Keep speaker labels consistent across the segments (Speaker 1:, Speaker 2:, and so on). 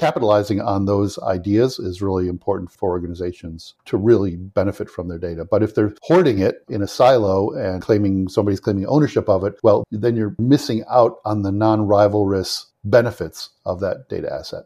Speaker 1: capitalizing on those ideas is really important for organizations to really benefit from their data. But if they're hoarding it in a silo and claiming somebody's claiming ownership of it, well, then you're missing out on the non rivalrous benefits of that data asset.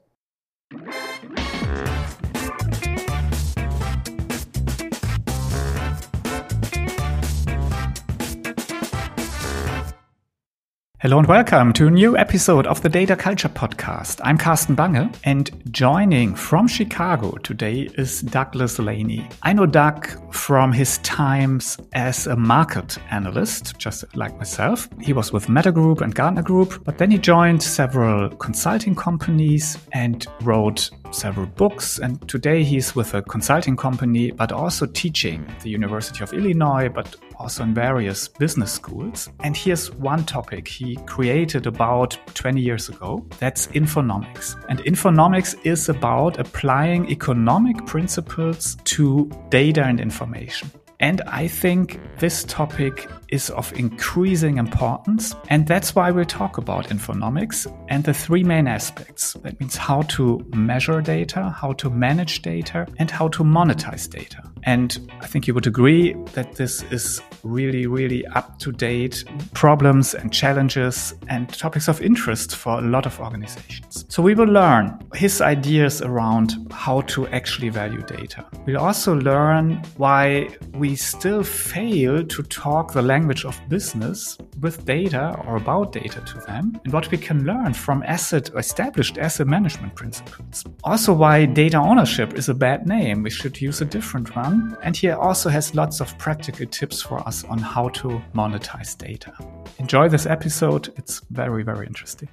Speaker 2: Hello and welcome to a new episode of the Data Culture Podcast. I'm Carsten Bange, and joining from Chicago today is Douglas Laney. I know Doug from his times as a market analyst, just like myself. He was with Meta Group and Gartner Group, but then he joined several consulting companies and wrote several books. And today he's with a consulting company, but also teaching at the University of Illinois, but also in various business schools. And here's one topic he created about 20 years ago that's infonomics. And infonomics is about applying economic principles to data and information. And I think this topic is of increasing importance. And that's why we'll talk about infonomics and the three main aspects. That means how to measure data, how to manage data, and how to monetize data. And I think you would agree that this is really, really up to date problems and challenges and topics of interest for a lot of organizations. So we will learn his ideas around how to actually value data. We'll also learn why we still fail to talk the language of business with data or about data to them and what we can learn from asset established asset management principles. Also why data ownership is a bad name. We should use a different one and he also has lots of practical tips for us on how to monetize data. Enjoy this episode, it's very, very interesting.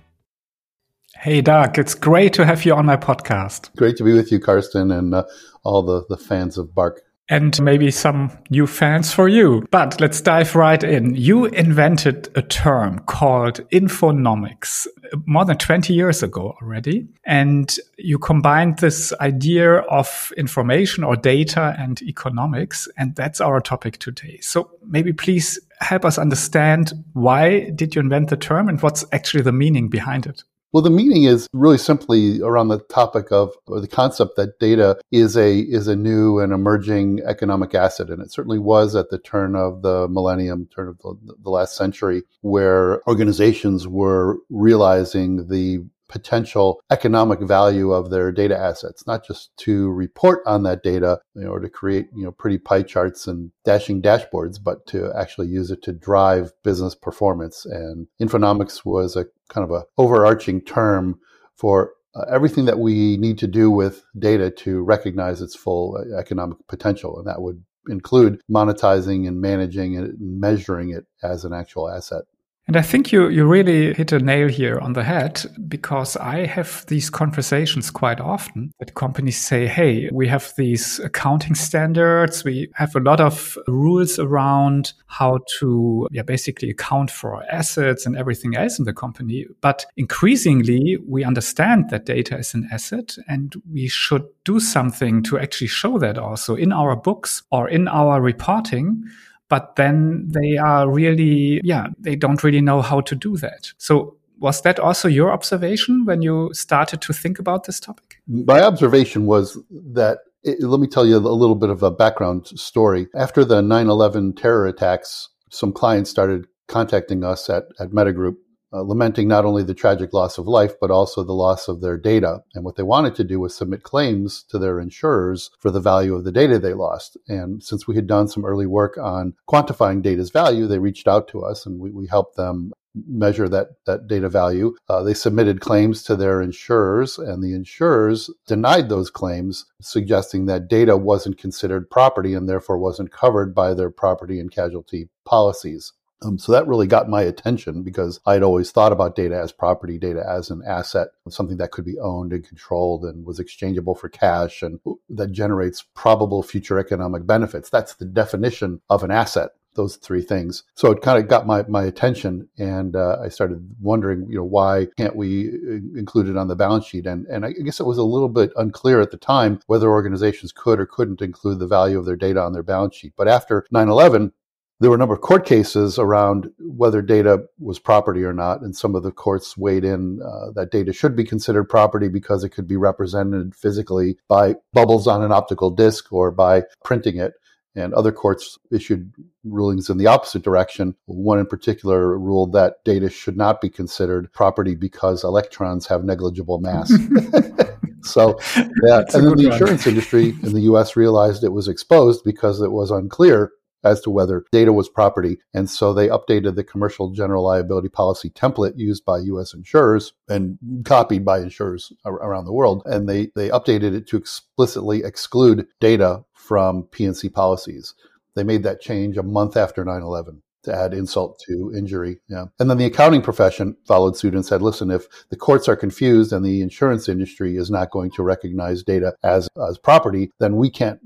Speaker 2: Hey, Doug, it's great to have you on my podcast.
Speaker 1: Great to be with you, Carsten, and uh, all the, the fans of BARC
Speaker 2: and maybe some new fans for you. But let's dive right in. You invented a term called infonomics uh, more than 20 years ago already. And you combined this idea of information or data and economics. And that's our topic today. So maybe please help us understand why did you invent the term and what's actually the meaning behind it?
Speaker 1: Well, the meaning is really simply around the topic of or the concept that data is a is a new and emerging economic asset, and it certainly was at the turn of the millennium, turn of the, the last century, where organizations were realizing the potential economic value of their data assets, not just to report on that data you know, or to create you know pretty pie charts and dashing dashboards, but to actually use it to drive business performance. And infonomics was a kind of a overarching term for uh, everything that we need to do with data to recognize its full uh, economic potential, and that would include monetizing and managing and measuring it as an actual asset.
Speaker 2: And I think you, you really hit a nail here on the head because I have these conversations quite often that companies say, Hey, we have these accounting standards. We have a lot of rules around how to yeah, basically account for assets and everything else in the company. But increasingly, we understand that data is an asset and we should do something to actually show that also in our books or in our reporting but then they are really, yeah, they don't really know how to do that. So was that also your observation when you started to think about this topic?
Speaker 1: My observation was that it, let me tell you a little bit of a background story. After the 9 11 terror attacks, some clients started contacting us at, at Meta Group uh, lamenting not only the tragic loss of life, but also the loss of their data. And what they wanted to do was submit claims to their insurers for the value of the data they lost. And since we had done some early work on quantifying data's value, they reached out to us and we, we helped them measure that that data value. Uh, they submitted claims to their insurers, and the insurers denied those claims, suggesting that data wasn't considered property and therefore wasn't covered by their property and casualty policies. Um, so that really got my attention because I'd always thought about data as property, data as an asset, something that could be owned and controlled and was exchangeable for cash and that generates probable future economic benefits. That's the definition of an asset those three things. So it kind of got my, my attention, and uh, I started wondering, you know, why can't we uh, include it on the balance sheet? And and I guess it was a little bit unclear at the time whether organizations could or couldn't include the value of their data on their balance sheet. But after 9/11, there were a number of court cases around whether data was property or not, and some of the courts weighed in uh, that data should be considered property because it could be represented physically by bubbles on an optical disc or by printing it. And other courts issued rulings in the opposite direction. One in particular ruled that data should not be considered property because electrons have negligible mass. so, yeah. and then the insurance industry in the US realized it was exposed because it was unclear as to whether data was property. And so they updated the commercial general liability policy template used by US insurers and copied by insurers around the world. And they, they updated it to explicitly exclude data from P&C policies. They made that change a month after 9 11 to add insult to injury. Yeah. And then the accounting profession followed suit and said, listen, if the courts are confused and the insurance industry is not going to recognize data as, as property, then we can't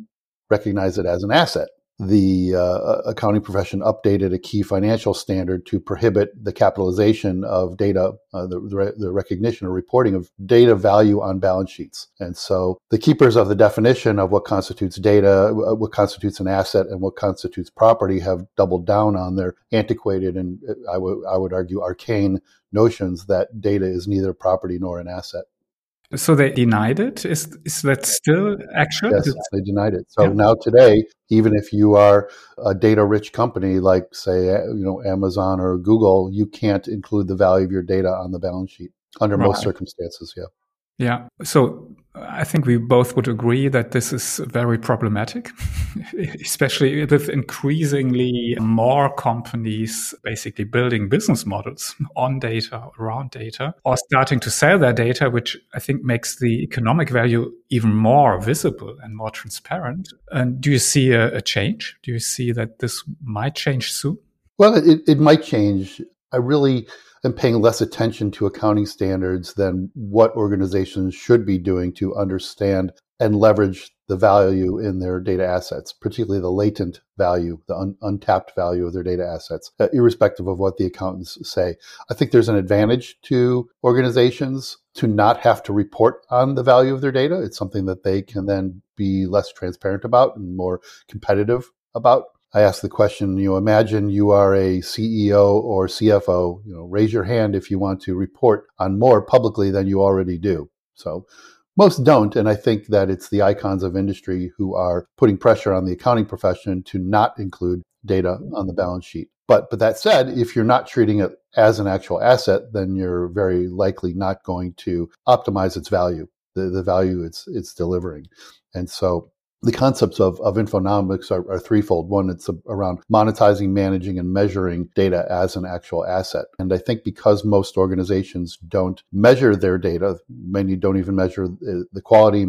Speaker 1: recognize it as an asset the uh, accounting profession updated a key financial standard to prohibit the capitalization of data, uh, the, the, recognition or reporting of data value on balance sheets. And so the keepers of the definition of what constitutes data, uh, what constitutes an asset, and what constitutes property have doubled down on their antiquated and uh, I, w- I would argue arcane notions that data is neither property nor an asset.
Speaker 2: So they denied it. Is is that still actual?
Speaker 1: Yes, they denied it. So yeah. now today, even if you are a data-rich company like, say, uh, you know, Amazon or Google, you can't include the value of your data on the balance sheet under right. most circumstances. Yeah.
Speaker 2: Yeah. So I think we both would agree that this is very problematic, especially with increasingly more companies basically building business models on data, around data, or starting to sell their data, which I think makes the economic value even more visible and more transparent. And do you see a, a change? Do you see that this might change soon?
Speaker 1: Well, it, it might change. I really and paying less attention to accounting standards than what organizations should be doing to understand and leverage the value in their data assets, particularly the latent value, the un- untapped value of their data assets, uh, irrespective of what the accountants say. I think there's an advantage to organizations to not have to report on the value of their data. It's something that they can then be less transparent about and more competitive about. I ask the question, you know, imagine you are a CEO or CFO, you know, raise your hand if you want to report on more publicly than you already do. So most don't. And I think that it's the icons of industry who are putting pressure on the accounting profession to not include data on the balance sheet. But, but that said, if you're not treating it as an actual asset, then you're very likely not going to optimize its value, the, the value it's, it's delivering. And so the concepts of, of infonomics are, are threefold. One, it's a, around monetizing, managing, and measuring data as an actual asset. And I think because most organizations don't measure their data, many don't even measure the quality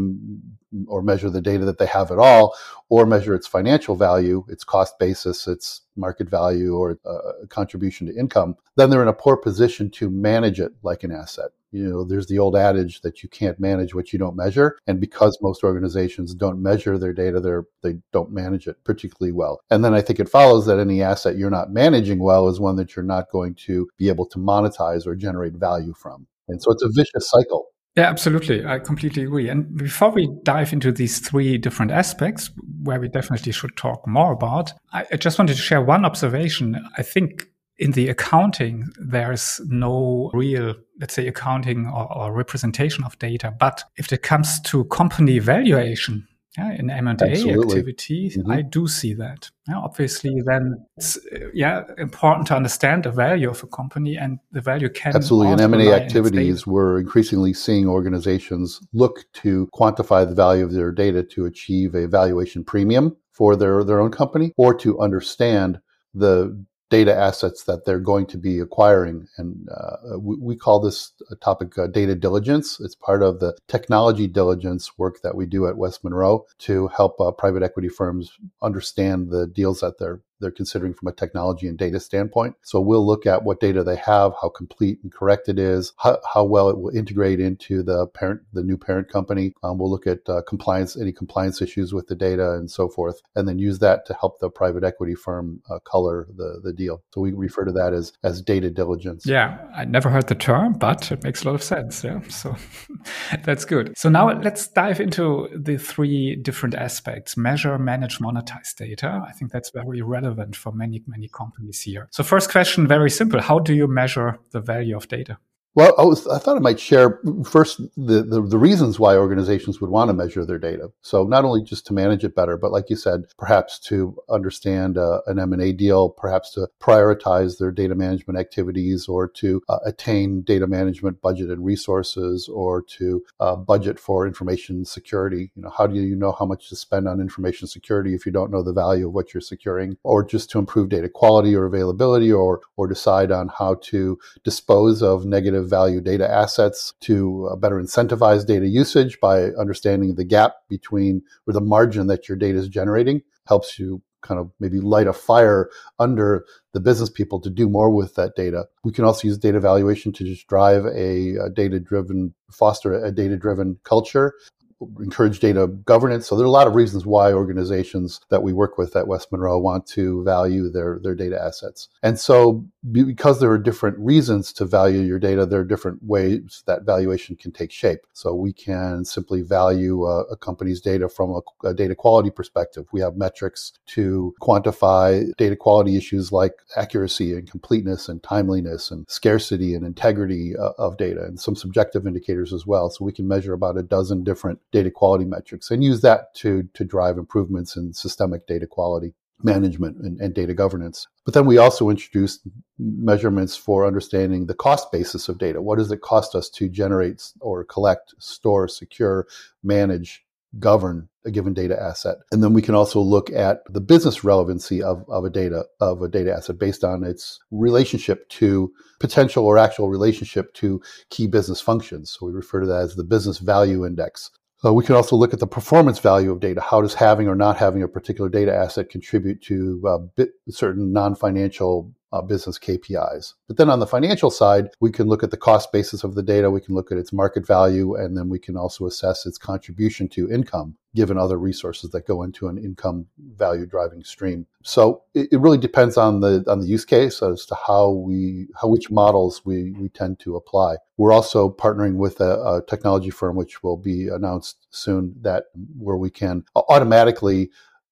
Speaker 1: or measure the data that they have at all, or measure its financial value, its cost basis, its market value, or uh, contribution to income, then they're in a poor position to manage it like an asset. You know, there's the old adage that you can't manage what you don't measure. And because most organizations don't measure their data, they're, they don't manage it particularly well. And then I think it follows that any asset you're not managing well is one that you're not going to be able to monetize or generate value from. And so it's a vicious cycle.
Speaker 2: Yeah, absolutely. I completely agree. And before we dive into these three different aspects, where we definitely should talk more about, I just wanted to share one observation. I think in the accounting, there's no real, let's say, accounting or, or representation of data. But if it comes to company valuation, yeah, in M&A activity, mm-hmm. I do see that. Yeah, obviously, then it's yeah important to understand the value of a company and the value can
Speaker 1: absolutely. In M&A activities, we're increasingly seeing organizations look to quantify the value of their data to achieve a valuation premium for their their own company or to understand the data assets that they're going to be acquiring. And uh, we, we, call this topic uh, data diligence. It's part of the technology diligence work that we do at West Monroe to help uh, private equity firms understand the deals that they're they're considering from a technology and data standpoint. So we'll look at what data they have, how complete and correct it is, how, how well it will integrate into the parent, the new parent company. Um, we'll look at uh, compliance, any compliance issues with the data and so forth, and then use that to help the private equity firm uh, color the, the deal. So we refer to that as, as data diligence.
Speaker 2: Yeah, I never heard the term, but it makes a lot of sense. Yeah, so that's good. So now let's dive into the three different aspects: measure, manage, monetize data. I think that's very relevant relevant for many, many companies here. So first question, very simple. How do you measure the value of data?
Speaker 1: Well, I, was, I thought I might share first the, the, the, reasons why organizations would want to measure their data. So not only just to manage it better, but like you said, perhaps to understand uh, an M&A deal, perhaps to prioritize their data management activities or to uh, attain data management budget and resources or to uh, budget for information security. You know, how do you know how much to spend on information security if you don't know the value of what you're securing or just to improve data quality or availability or, or decide on how to dispose of negative value data assets to uh, better incentivize data usage by understanding the gap between or the margin that your data is generating helps you kind of maybe light a fire under the business people to do more with that data. We can also use data valuation to just drive a, a data driven, foster a data driven culture encourage data governance. So there are a lot of reasons why organizations that we work with at West Monroe want to value their, their data assets. And so because there are different reasons to value your data, there are different ways that valuation can take shape. So we can simply value a, a company's data from a, a data quality perspective. We have metrics to quantify data quality issues like accuracy and completeness and timeliness and scarcity and integrity uh, of data and some subjective indicators as well. So we can measure about a dozen different data quality metrics and use that to, to drive improvements in systemic data quality management and, and, data governance. But then we also introduced measurements for understanding the cost basis of data. What does it cost us to generate or collect, store, secure, manage, govern a given data asset? And then we can also look at the business relevancy of, of a data of a data asset based on its relationship to potential or actual relationship to key business functions. So we refer to that as the business value index. Uh, we can also look at the performance value of data. How does having or not having a particular data asset contribute to uh, certain non-financial uh, business KPIs. But then on the financial side, we can look at the cost basis of the data, we can look at its market value, and then we can also assess its contribution to income given other resources that go into an income value driving stream. So it, it really depends on the on the use case as to how we how which models we, we tend to apply. We're also partnering with a, a technology firm which will be announced soon that where we can automatically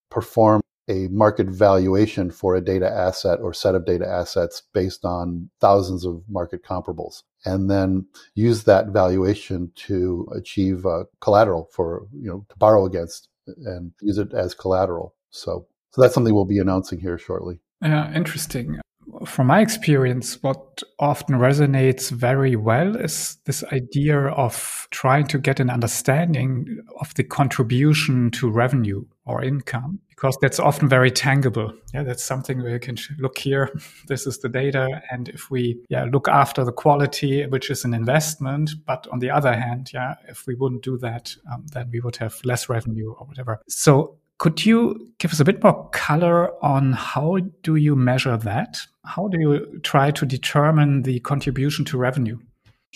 Speaker 1: perform a market valuation for a data asset or set of data assets based on thousands of market comparables and then use that valuation to achieve uh, collateral for you know to borrow against and use it as collateral. So so that's something we'll be announcing here shortly.
Speaker 2: Yeah interesting. From my experience, what often resonates very well is this idea of trying to get an understanding of the contribution to revenue or income, because that's often very tangible. Yeah, that's something where you can look here. This is the data, and if we yeah look after the quality, which is an investment, but on the other hand, yeah, if we wouldn't do that, um, then we would have less revenue or whatever. So could you give us a bit more color on how do you measure that? How do you try to determine the contribution to revenue?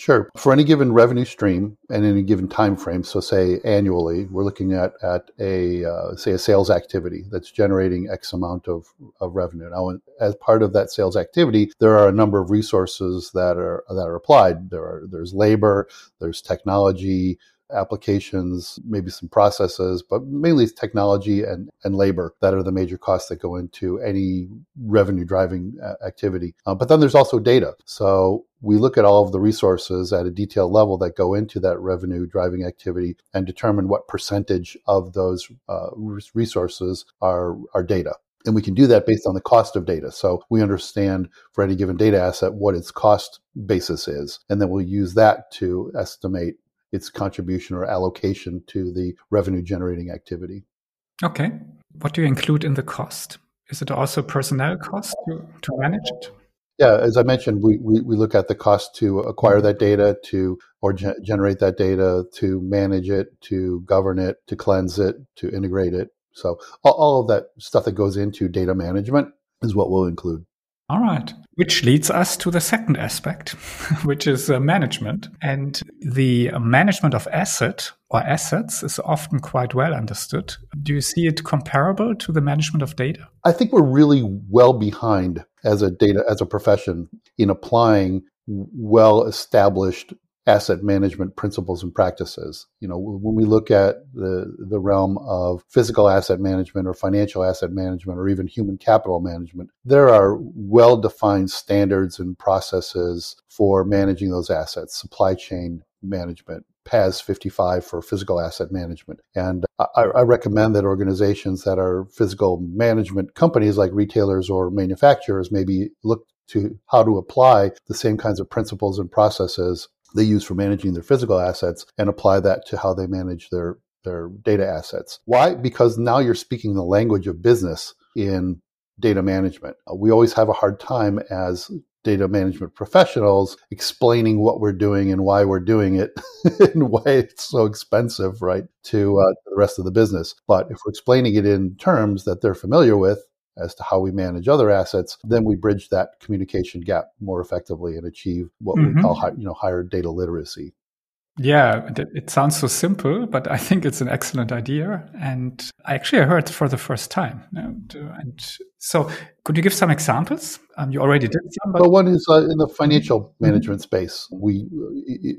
Speaker 1: Sure. For any given revenue stream and any given time frame, so say annually, we're looking at at a uh, say a sales activity that's generating X amount of, of revenue. Now, as part of that sales activity, there are a number of resources that are that are applied. There are there's labor, there's technology, applications, maybe some processes, but mainly it's technology and, and labor that are the major costs that go into any revenue driving uh, activity. Uh, but then there's also data. So we look at all of the resources at a detailed level that go into that revenue driving activity and determine what percentage of those uh, resources are, are data. And we can do that based on the cost of data. So we understand for any given data asset what its cost basis is. And then we'll use that to estimate its contribution or allocation to the revenue generating activity.
Speaker 2: Okay. What do you include in the cost? Is it also personnel uh, cost to, to manage it?
Speaker 1: Yeah, as I mentioned, we, we, we look at the cost to acquire that data, to or ge- generate that data, to manage it, to govern it, to cleanse it, to integrate it. So all, all of that stuff that goes into data management is what we'll include.
Speaker 2: All right. Which leads us to the second aspect, which is uh, management. And the management of asset or assets is often quite well understood. Do you see it comparable to the management of data?
Speaker 1: I think we're really well behind as a data as a profession in applying well established asset management principles and practices. You know, when we look at the, the realm of physical asset management or financial asset management or even human capital management, there are well defined standards and processes for managing those assets, supply chain management, PAS 55 for physical asset management. And I, I, recommend that organizations that are physical management companies like retailers or manufacturers maybe look to how to apply the same kinds of principles and processes they use for managing their physical assets and apply that to how they manage their their data assets. Why? Because now you're speaking the language of business in data management. We always have a hard time as data management professionals explaining what we're doing and why we're doing it and why it's so expensive, right, to uh, the rest of the business. But if we're explaining it in terms that they're familiar with, as to how we manage other assets, then we bridge that communication gap more effectively and achieve what mm-hmm. we call high, you know higher data literacy.
Speaker 2: Yeah, it sounds so simple, but I think it's an excellent idea. And I actually heard it for the first time. And, uh, and so, could you give some examples? Um, you already did some.
Speaker 1: But well, one is uh, in the financial management space. We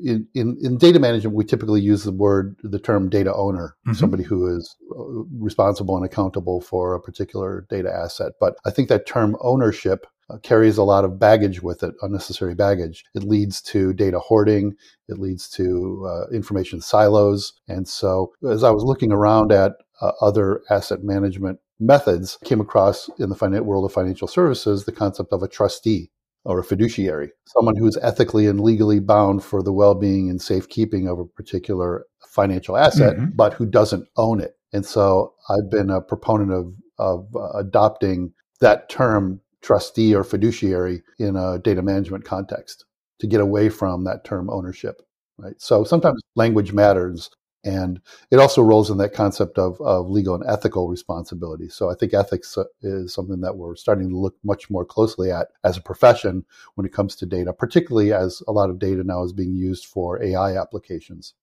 Speaker 1: in, in, in data management, we typically use the word, the term data owner, mm-hmm. somebody who is uh, responsible and accountable for a particular data asset. But I think that term ownership carries a lot of baggage with it, unnecessary baggage. It leads to data hoarding. It leads to uh, information silos. And so, as I was looking around at uh, other asset management methods, I came across in the fin- world of financial services the concept of a trustee or a fiduciary, someone who is ethically and legally bound for the well-being and safekeeping of a particular financial asset, mm-hmm. but who doesn't own it. And so, I've been a proponent of of uh, adopting that term trustee or fiduciary in a data management context to get away from that term ownership right? So sometimes language matters and it also rolls in that concept of, of legal and ethical responsibility. So i think ethics uh, is something that we're starting to look much more closely at as a profession when it comes to data particularly as a lot of data now is being used for ai applications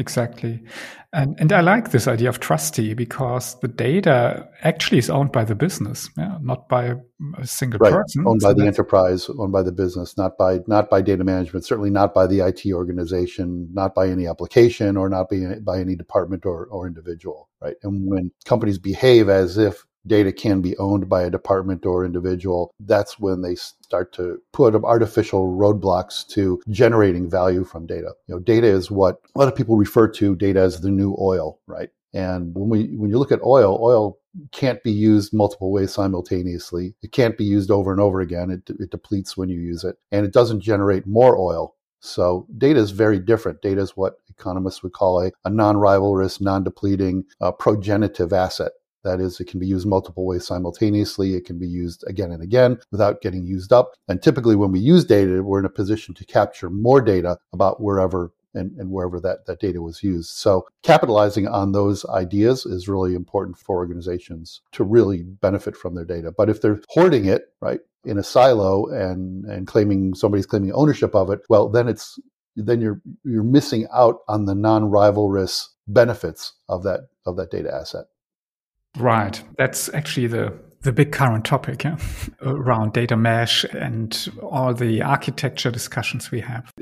Speaker 2: Exactly. And, and I like this idea of trustee because the data actually is owned by the business, yeah, not by a single
Speaker 1: right.
Speaker 2: person.
Speaker 1: Owned by the enterprise, owned by the business, not by not by data management, certainly not by the IT organization, not by any application or not by, by any department or, or individual. Right. And when companies behave as if data can be owned by a department or individual, that's when they start to put artificial roadblocks to generating value from data. You know, data is what a lot of people refer to data as the new oil, right? And when we when you look at oil, oil can't be used multiple ways simultaneously. It can't be used over and over again. It, it depletes when you use it, and it doesn't generate more oil. So data is very different. Data is what economists would call a, a non-rivalrous, non-depleting, uh, progenitive asset. That is, it can be used multiple ways simultaneously. It can be used again and again without getting used up. And typically, when we use data, we're in a position to capture more data about wherever and, and wherever that, that data was used. So, capitalizing on those ideas is really important for organizations to really benefit from their data. But if they're hoarding it, right, in a silo and, and claiming somebody's claiming ownership of it, well, then it's then you're you're missing out on the non-rivalrous benefits of that of that data asset.
Speaker 2: Right. That's actually the the big current topic yeah? around data mesh and all the architecture discussions we have.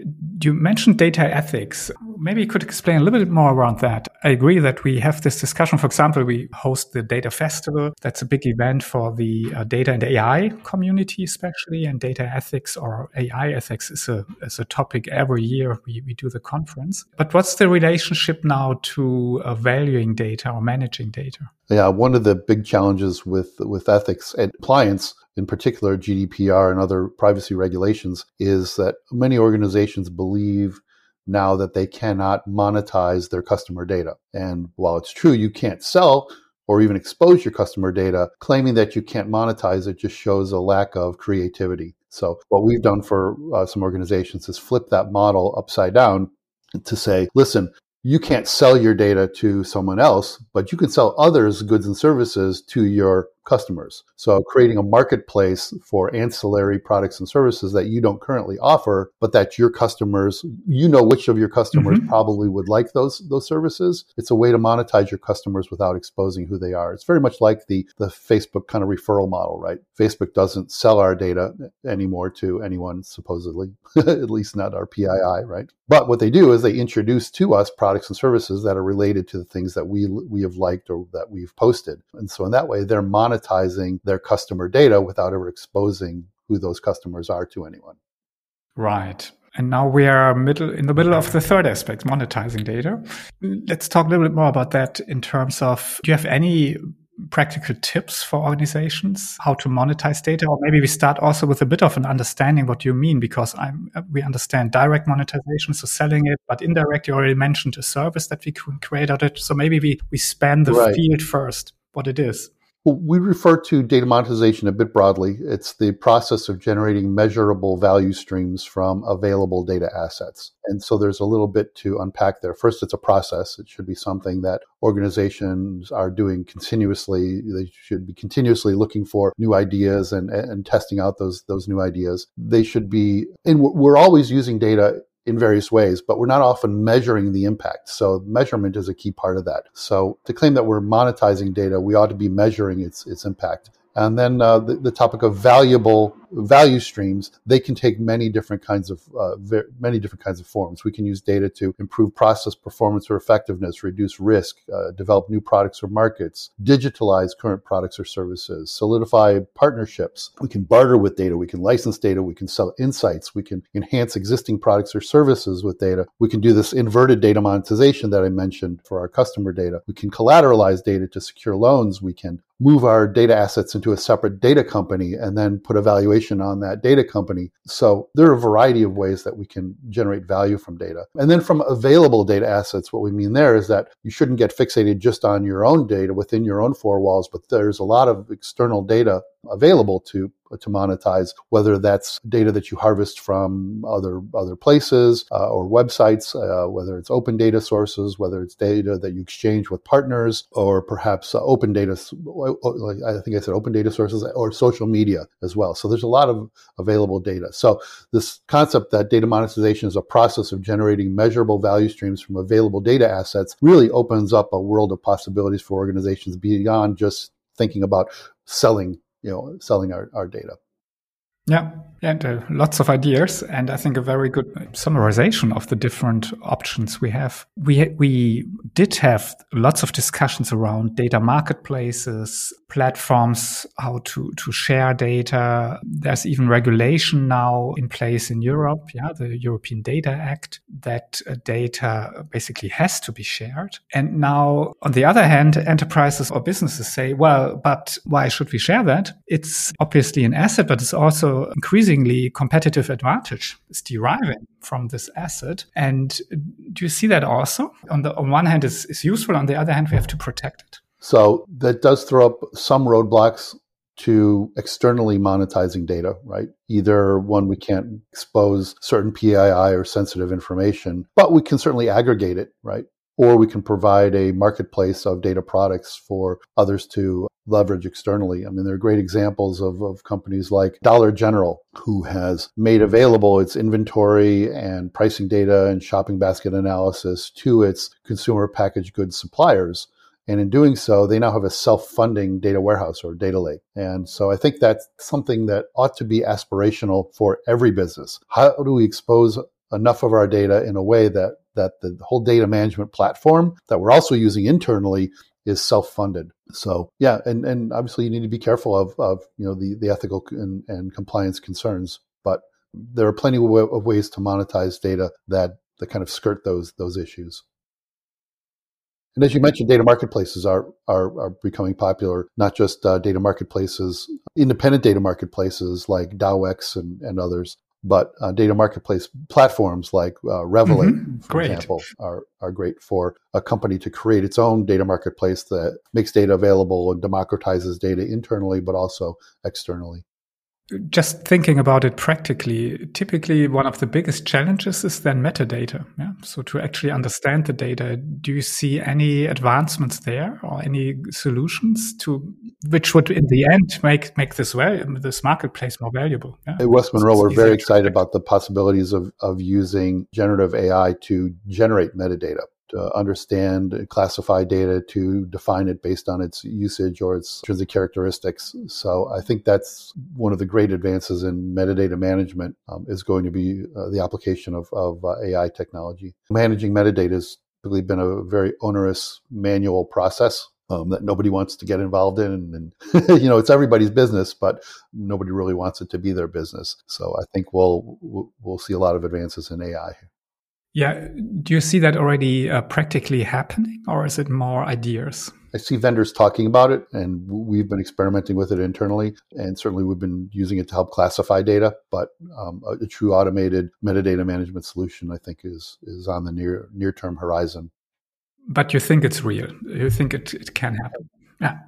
Speaker 2: You mentioned data ethics. Maybe you could explain a little bit more around that. I agree that we have this discussion. For example, we host the Data Festival. That's a big event for the uh, data and AI community, especially. And data ethics or AI ethics is a, is a topic every year we, we do the conference. But what's the relationship now to uh, valuing data or managing data?
Speaker 1: Yeah, one of the big challenges with with ethics and compliance, in particular GDPR and other privacy regulations, is that many organizations believe now that they cannot monetize their customer data. And while it's true you can't sell or even expose your customer data, claiming that you can't monetize it just shows a lack of creativity. So what we've done for uh, some organizations is flip that model upside down to say, listen, you can't sell your data to someone else, but you can sell others goods and services to your customers. So creating a marketplace for ancillary products and services that you don't currently offer, but that your customers, you know which of your customers mm-hmm. probably would like those those services. It's a way to monetize your customers without exposing who they are. It's very much like the the Facebook kind of referral model, right? Facebook doesn't sell our data anymore to anyone supposedly, at least not our PII, right? But what they do is they introduce to us products and services that are related to the things that we we have liked or that we've posted. And so in that way they're monetizing their customer data without ever exposing who those customers are to anyone.
Speaker 2: Right. And now we are middle in the middle of the third aspect, monetizing data. Let's talk a little bit more about that in terms of do you have any practical tips for organizations how to monetize data or maybe we start also with a bit of an understanding what you mean because I'm, we understand direct monetization so selling it but indirect you already mentioned a service that we can create out of it so maybe we we span the right. field first what it is
Speaker 1: we refer to data monetization a bit broadly. It's the process of generating measurable value streams from available data assets. And so there's a little bit to unpack there. First, it's a process. It should be something that organizations are doing continuously. They should be continuously looking for new ideas and, and testing out those, those new ideas. They should be, and we're always using data in various ways, but we're not often measuring the impact. So measurement is a key part of that. So to claim that we're monetizing data, we ought to be measuring its its impact. And then uh, the, the, topic of valuable value streams, they can take many different kinds of uh, ver- many different kinds of forms. We can use data to improve process performance or effectiveness, reduce risk, uh, develop new products or markets, digitalize current products or services, solidify partnerships. We can barter with data. We can license data. We can sell insights. We can enhance existing products or services with data. We can do this inverted data monetization that I mentioned for our customer data. We can collateralize data to secure loans. We can move our data assets into a separate data company and then put a valuation on that data company. So there are a variety of ways that we can generate value from data. And then from available data assets, what we mean there is that you shouldn't get fixated just on your own data within your own four walls, but there's a lot of external data available to to monetize, whether that's data that you harvest from other other places uh, or websites, uh, whether it's open data sources, whether it's data that you exchange with partners, or perhaps uh, open data. I think I said, open data sources or social media as well. So there's a lot of available data. So this concept that data monetization is a process of generating measurable value streams from available data assets really opens up a world of possibilities for organizations beyond just thinking about selling you know selling our, our data
Speaker 2: yeah and uh, lots of ideas and i think a very good summarization of the different options we have. We we did have lots of discussions around data marketplaces platforms how to to share data. There's even regulation now in place in europe yeah the european data act that uh, data basically has to be shared. And now on the other hand enterprises or businesses say well but why should we share that? It's obviously an asset but it's also increasingly competitive advantage is deriving from this asset. And do you see that also? On the on one hand, it's, it's useful. On the other hand, we have to protect it.
Speaker 1: So that does throw up some roadblocks to externally monetizing data, right? Either one, we can't expose certain PII or sensitive information, but we can certainly aggregate it, right? Or we can provide a marketplace of data products for others to leverage externally. I mean, there are great examples of, of companies like Dollar General, who has made available its inventory and pricing data and shopping basket analysis to its consumer packaged goods suppliers. And in doing so, they now have a self funding data warehouse or data lake. And so I think that's something that ought to be aspirational for every business. How do we expose enough of our data in a way that that the whole data management platform that we're also using internally is self-funded. So yeah, and, and obviously you need to be careful of, of you know the, the ethical and, and compliance concerns, but there are plenty of ways to monetize data that, that kind of skirt those those issues. And as you mentioned, data marketplaces are are, are becoming popular. Not just uh, data marketplaces, independent data marketplaces like Dawex and, and others, but uh, data marketplace platforms like uh, Revelate, mm-hmm. for great. example, are, are great for a company to create its own data marketplace that makes data available and democratizes data internally, but also externally.
Speaker 2: Just thinking about it practically, typically one of the biggest challenges is then metadata. Yeah? So to actually understand the data, do you see any advancements there or any solutions to which would in the end make make this well this marketplace more valuable?
Speaker 1: Yeah? At West Monroe, we're very excited about the possibilities of of using generative AI to generate metadata to understand, classify data, to define it based on its usage or its intrinsic characteristics. So I think that's one of the great advances in metadata management um, is going to be uh, the application of, of uh, AI technology. Managing metadata has really been a very onerous manual process. Um, that nobody wants to get involved in, and you know it's everybody's business, but nobody really wants it to be their business. So I think we'll we'll see a lot of advances in AI.
Speaker 2: Yeah. Do you see that already uh, practically happening, or is it more ideas?
Speaker 1: I see vendors talking about it, and we've been experimenting with it internally. And certainly, we've been using it to help classify data. But um, a, a, true automated metadata management solution, I think, is is on the near near term horizon.
Speaker 2: But you think it's real? You think it, it can happen? Yeah.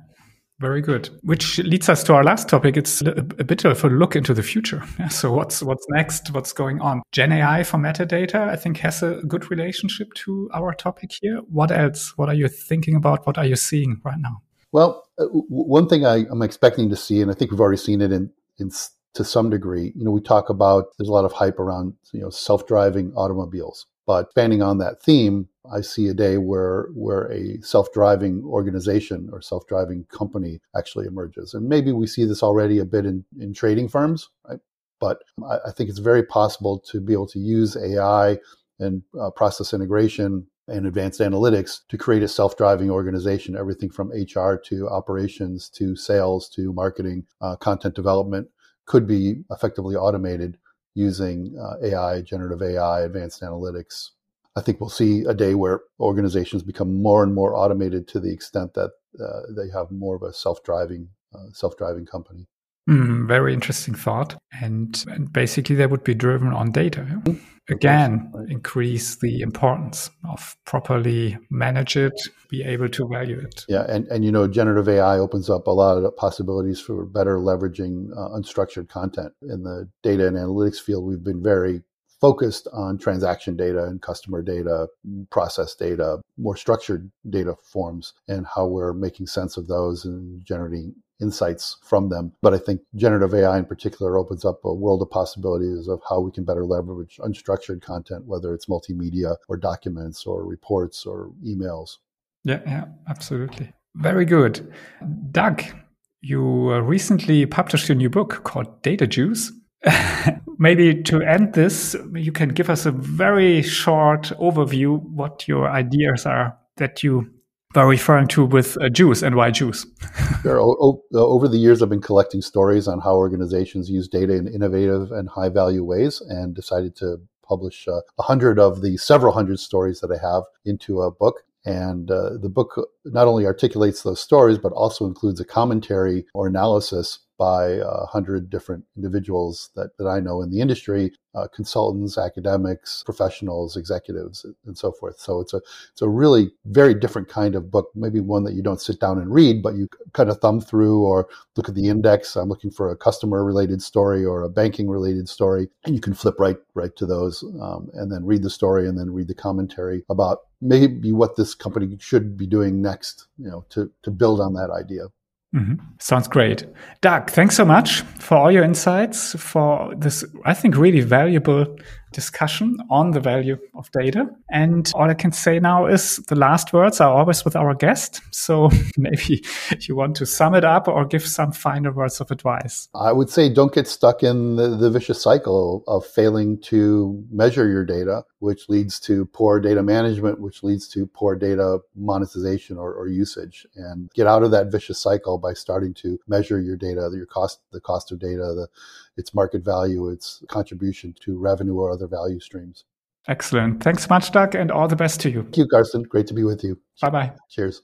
Speaker 2: Very good. Which leads us to our last topic. It's a, bit of a look into the future. So what's what's next? What's going on? Gen AI for metadata, I think, has a good relationship to our topic here. What else? What are you thinking about? What are you seeing right now?
Speaker 1: Well, uh, one thing I, am expecting to see, and I think we've already seen it in, in to some degree. You know, we talk about there's a lot of hype around you know self-driving automobiles, but expanding on that theme, I see a day where where a self-driving organization or self-driving company actually emerges. And maybe we see this already a bit in, in trading firms, right? But I, I think it's very possible to be able to use AI and uh, process integration and advanced analytics to create a self-driving organization, everything from HR to operations to sales to marketing, uh, content development could be effectively automated using uh, AI, generative AI, advanced analytics, I think we'll see a day where organizations become more and more automated to the extent that uh, they have more of a self-driving uh, self-driving company.
Speaker 2: Mm, very interesting thought. And, and, basically, they would be driven on data. Mm-hmm. Again, right. increase the importance of properly manage it, be able to value it.
Speaker 1: Yeah, and, and you know, generative AI opens up a lot of possibilities for better leveraging uh, unstructured content. In the data and analytics field, we've been very focused on transaction data and customer data, process data, more structured data forms, and how we're making sense of those and generating insights from them. But I think generative AI in particular opens up a world of possibilities of how we can better leverage unstructured content, whether it's multimedia or documents or reports or emails.
Speaker 2: Yeah, yeah, absolutely. Very good. Doug, you uh, recently published a new book called Data Juice. Maybe to end this, you can give us a very short overview what your ideas are that you were referring to with uh, juice and why juice.
Speaker 1: sure. O- over the years, I've been collecting stories on how organizations use data in innovative and high value ways and decided to publish uh, a uh, hundred of the several hundred stories that I have into a book. And uh, the book not only articulates those stories, but also includes a commentary or analysis by a hundred different individuals that, that I know in the industry, uh, consultants, academics, professionals, executives, and so forth. So it's a it's a really very different kind of book. Maybe one that you don't sit down and read, but you kind of thumb through or look at the index. I'm looking for a customer related story or a banking related story, and you can flip right right to those, um, and then read the story, and then read the commentary about maybe what this company should be doing next. You know, to to build on that idea.
Speaker 2: Mm-hmm. Sounds great. Doug, thanks so much for all your insights, for this, I think, really valuable discussion on the value of data. And all I can say now is the last words are always with our guest. So maybe you want to sum it up or give some final words of advice.
Speaker 1: I would say don't get stuck in the, the vicious cycle of failing to measure your data, which leads to poor data management, which leads to poor data monetization or, or usage. And get out of that vicious cycle by starting to measure your data, your cost, the cost of data, the its market value, its contribution to revenue or other value streams.
Speaker 2: Excellent. Thanks so much, Doug, and all the best to you.
Speaker 1: Thank you, Carsten. Great to be with you.
Speaker 2: Bye bye.
Speaker 1: Cheers.